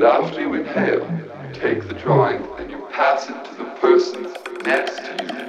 But after you inhale, you take the drawing and you pass it to the person next to you.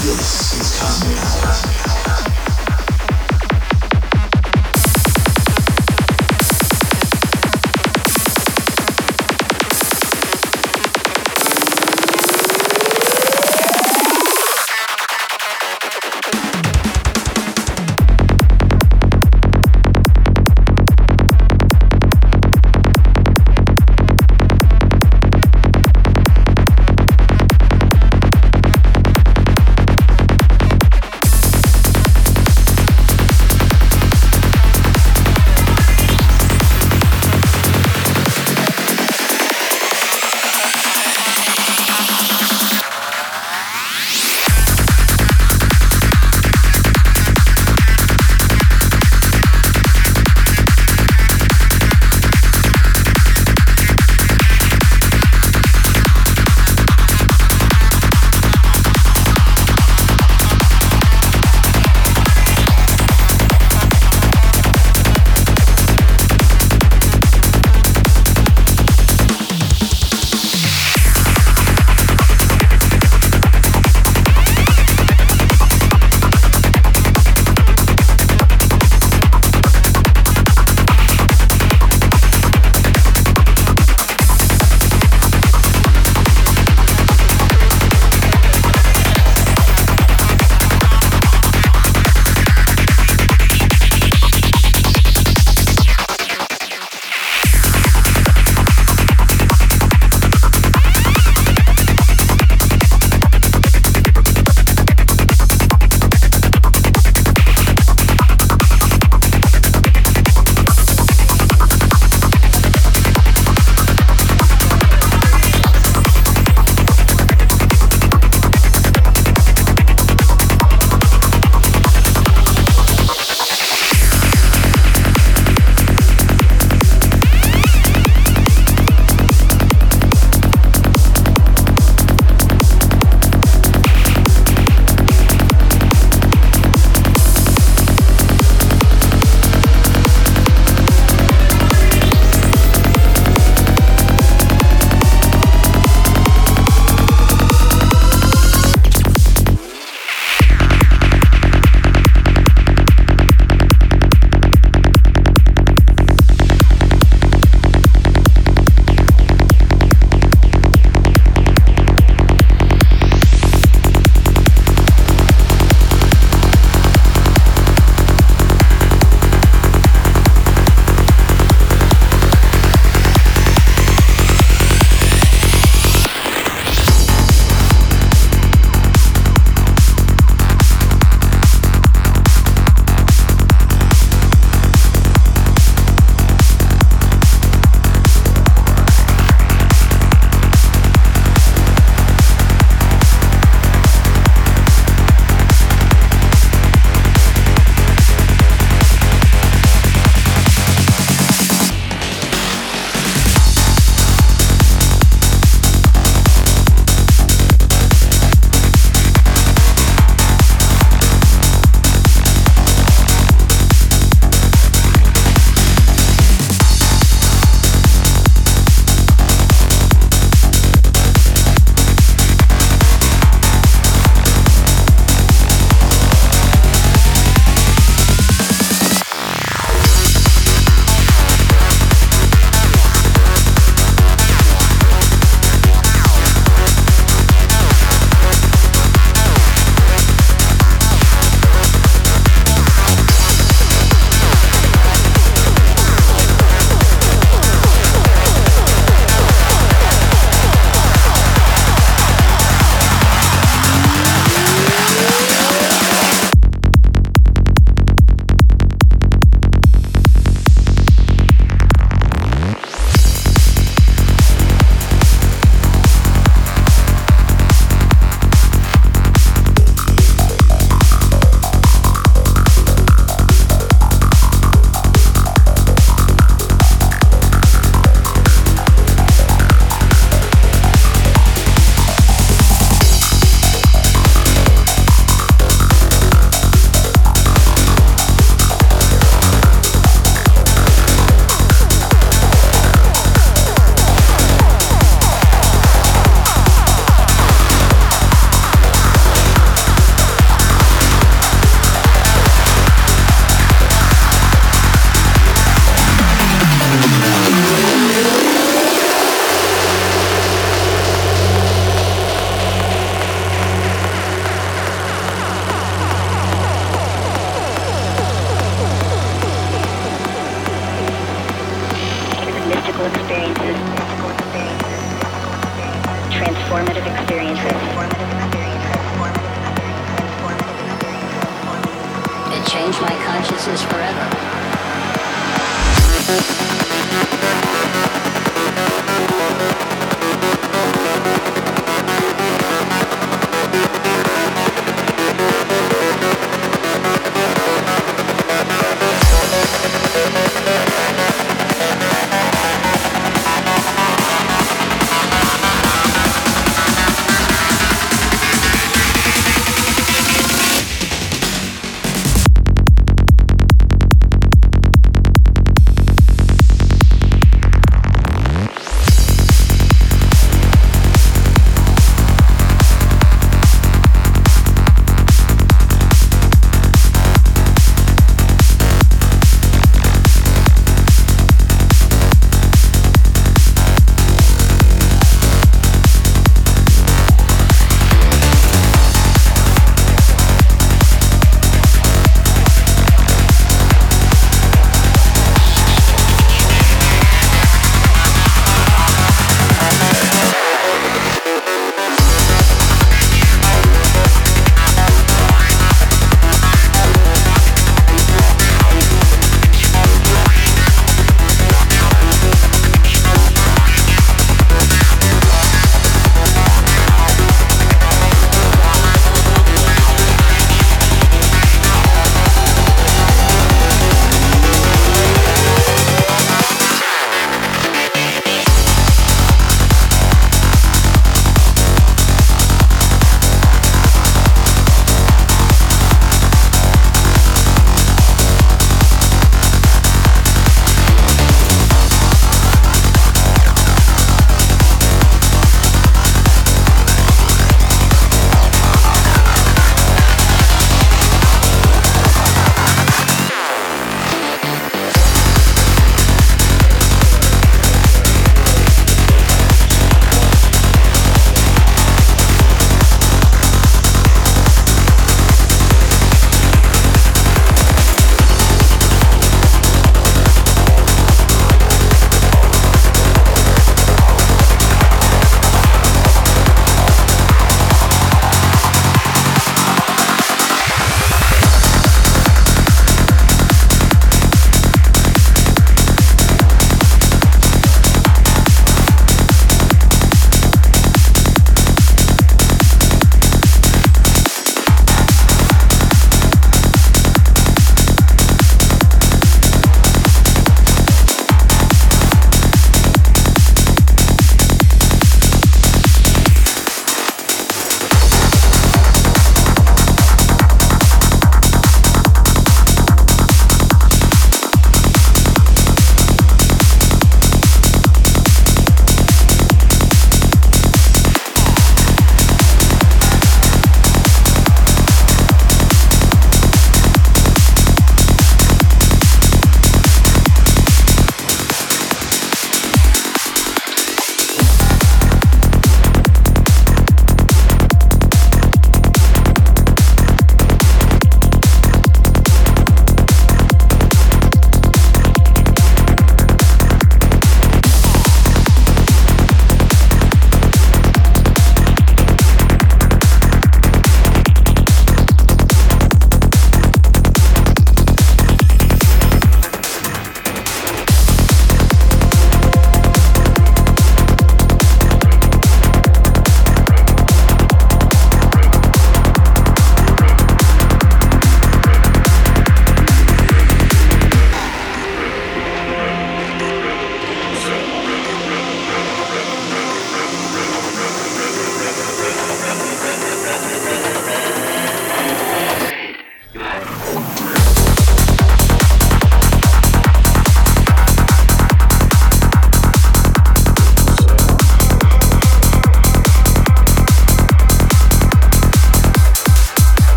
This is Cosmic.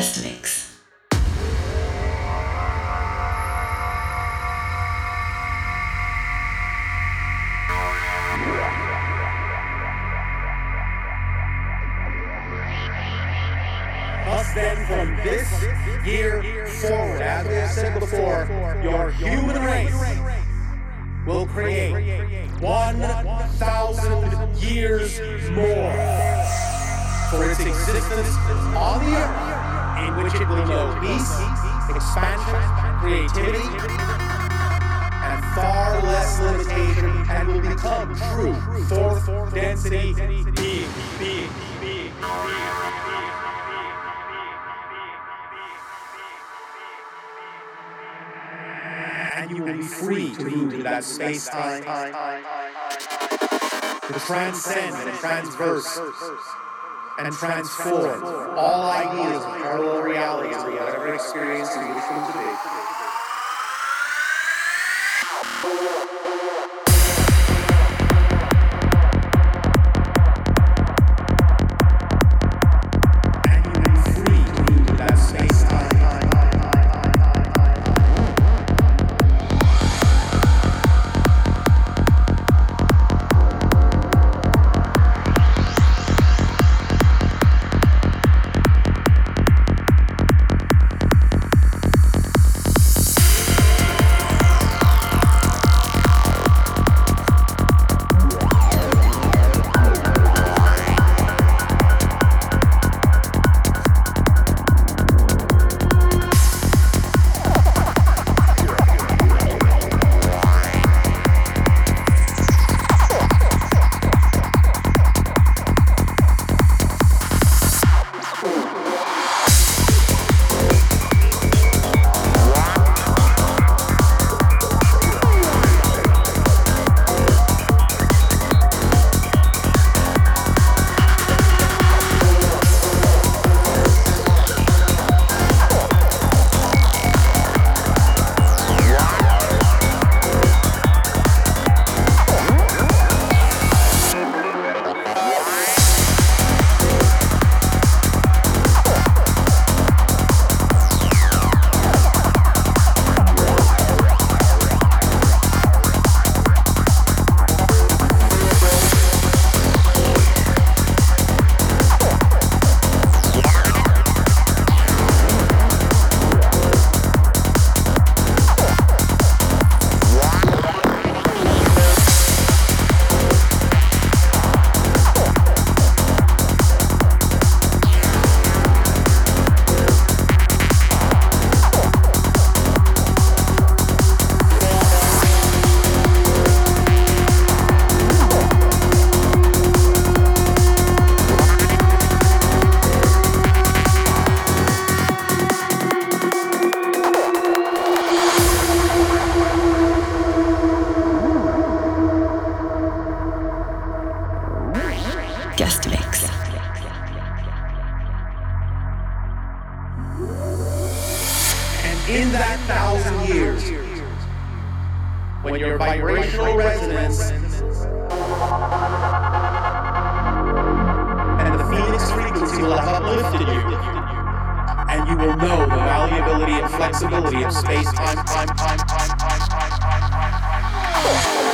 Destiny. That space time to transcend and transverse and transform all ideas of parallel realities or whatever experience you wish them to be. When your vibrational resonance and the phoenix frequency will have uplifted you, and you will know the malleability and flexibility of space, time, time, time, time, time, time, time, time, time.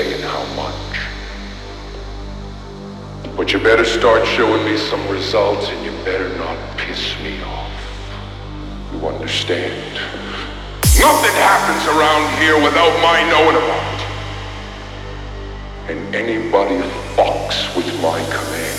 Saying how much. But you better start showing me some results and you better not piss me off. You understand? Nothing happens around here without my knowing about it. And anybody fucks with my command.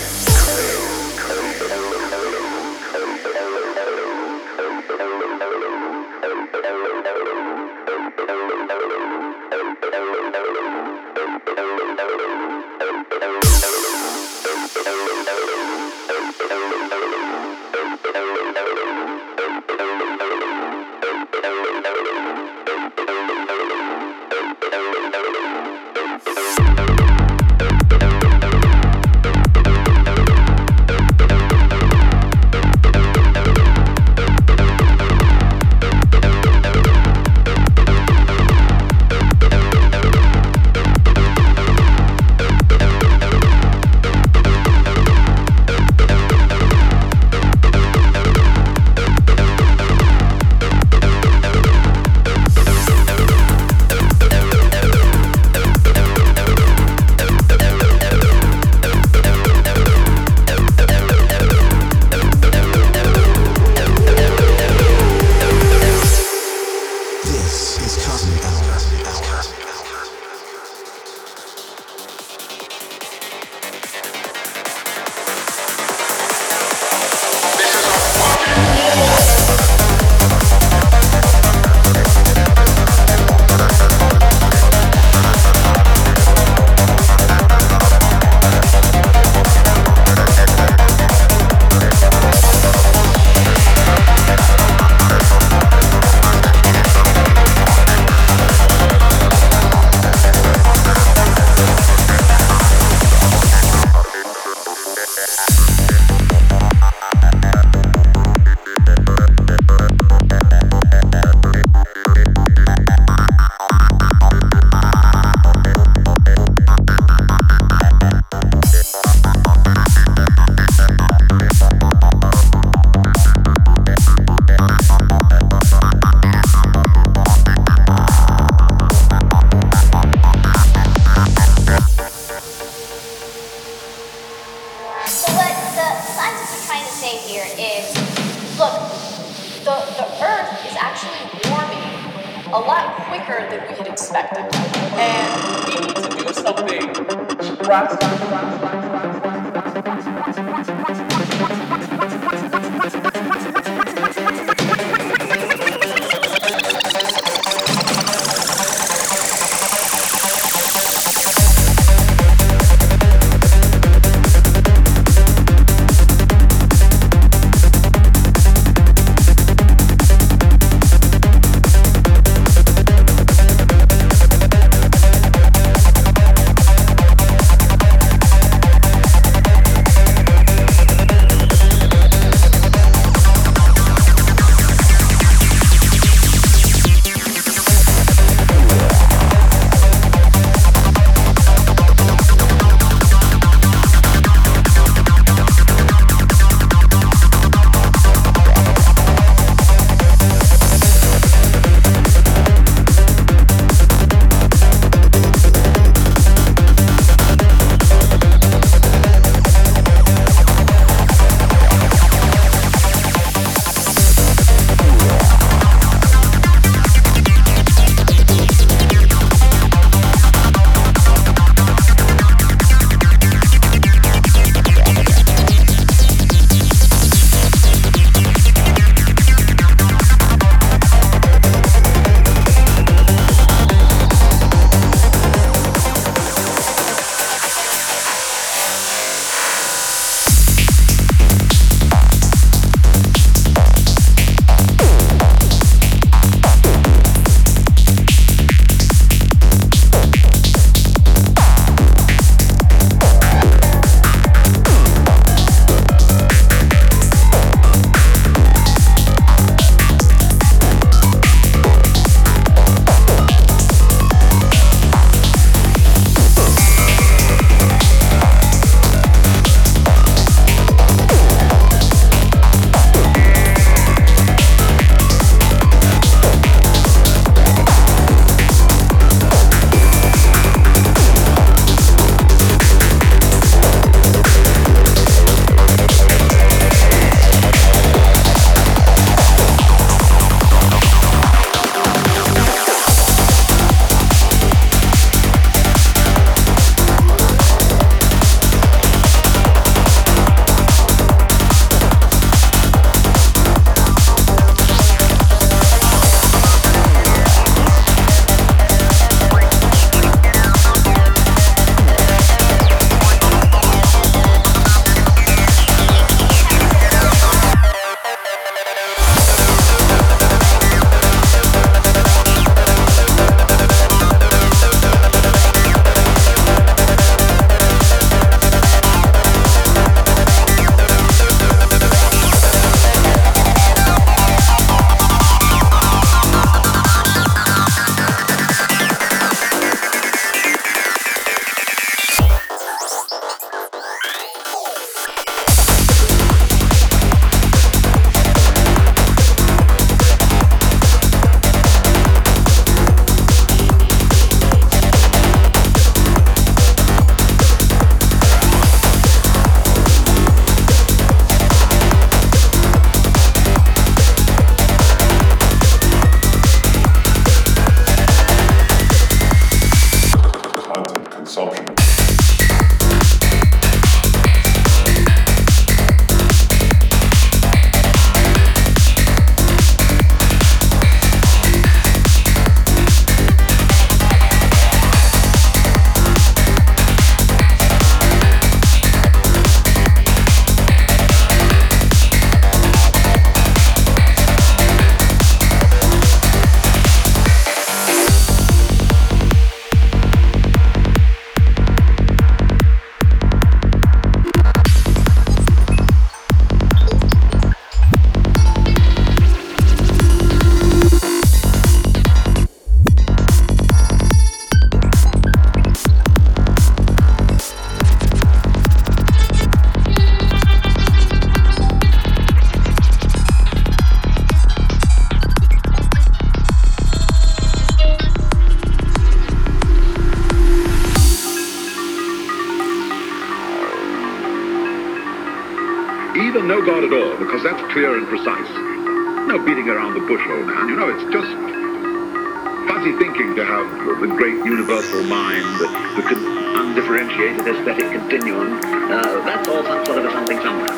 Fuzzy thinking to have the great universal mind, the, the undifferentiated aesthetic continuum. Uh, that's all some sort of a something somewhere.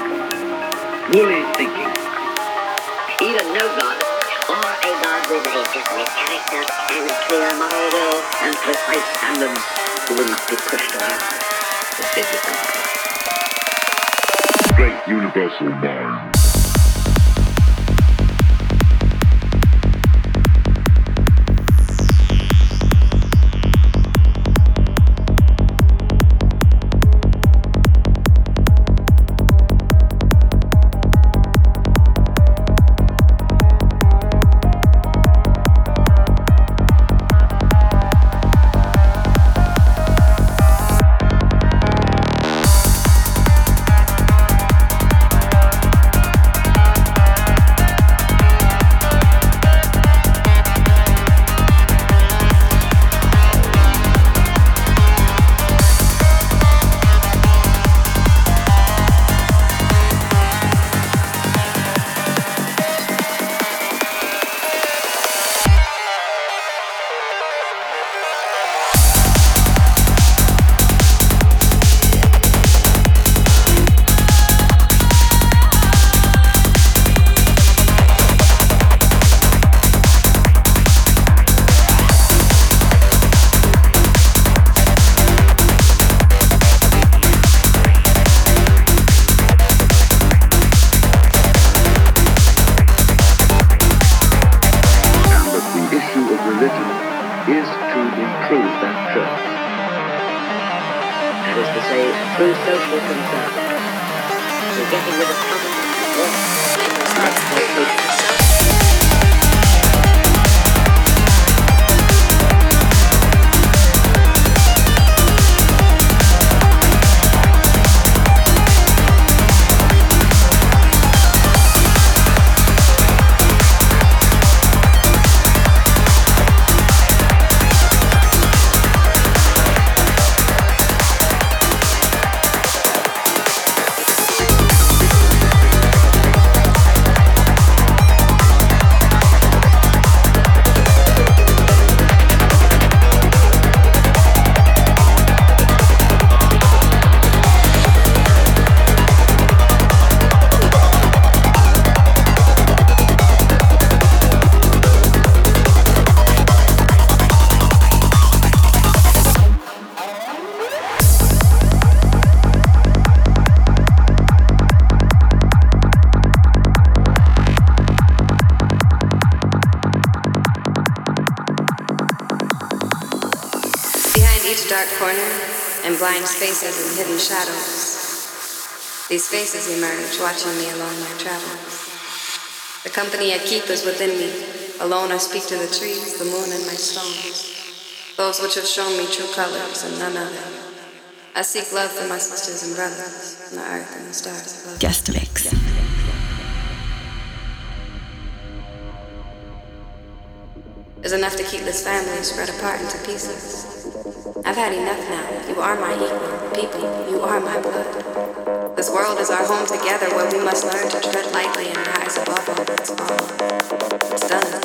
Woolly thinking. Either no God or a God with a definite character and a clear moral will and precise standards who will not be pushed around. This is the Great universal mind. Spaces and hidden shadows. These faces emerge, watching me along my travels. The company I keep is within me. Alone I speak to the trees, the moon, and my stones. Those which have shown me true colors and none other. I seek love for my sisters and brothers, and the earth and the stars. Guest mix. Is enough to keep this family spread apart into pieces. I've had enough now. Are my equal. People, you are my blood. This world is our home together where we must learn to tread lightly and rise above all that's fallen. It's done.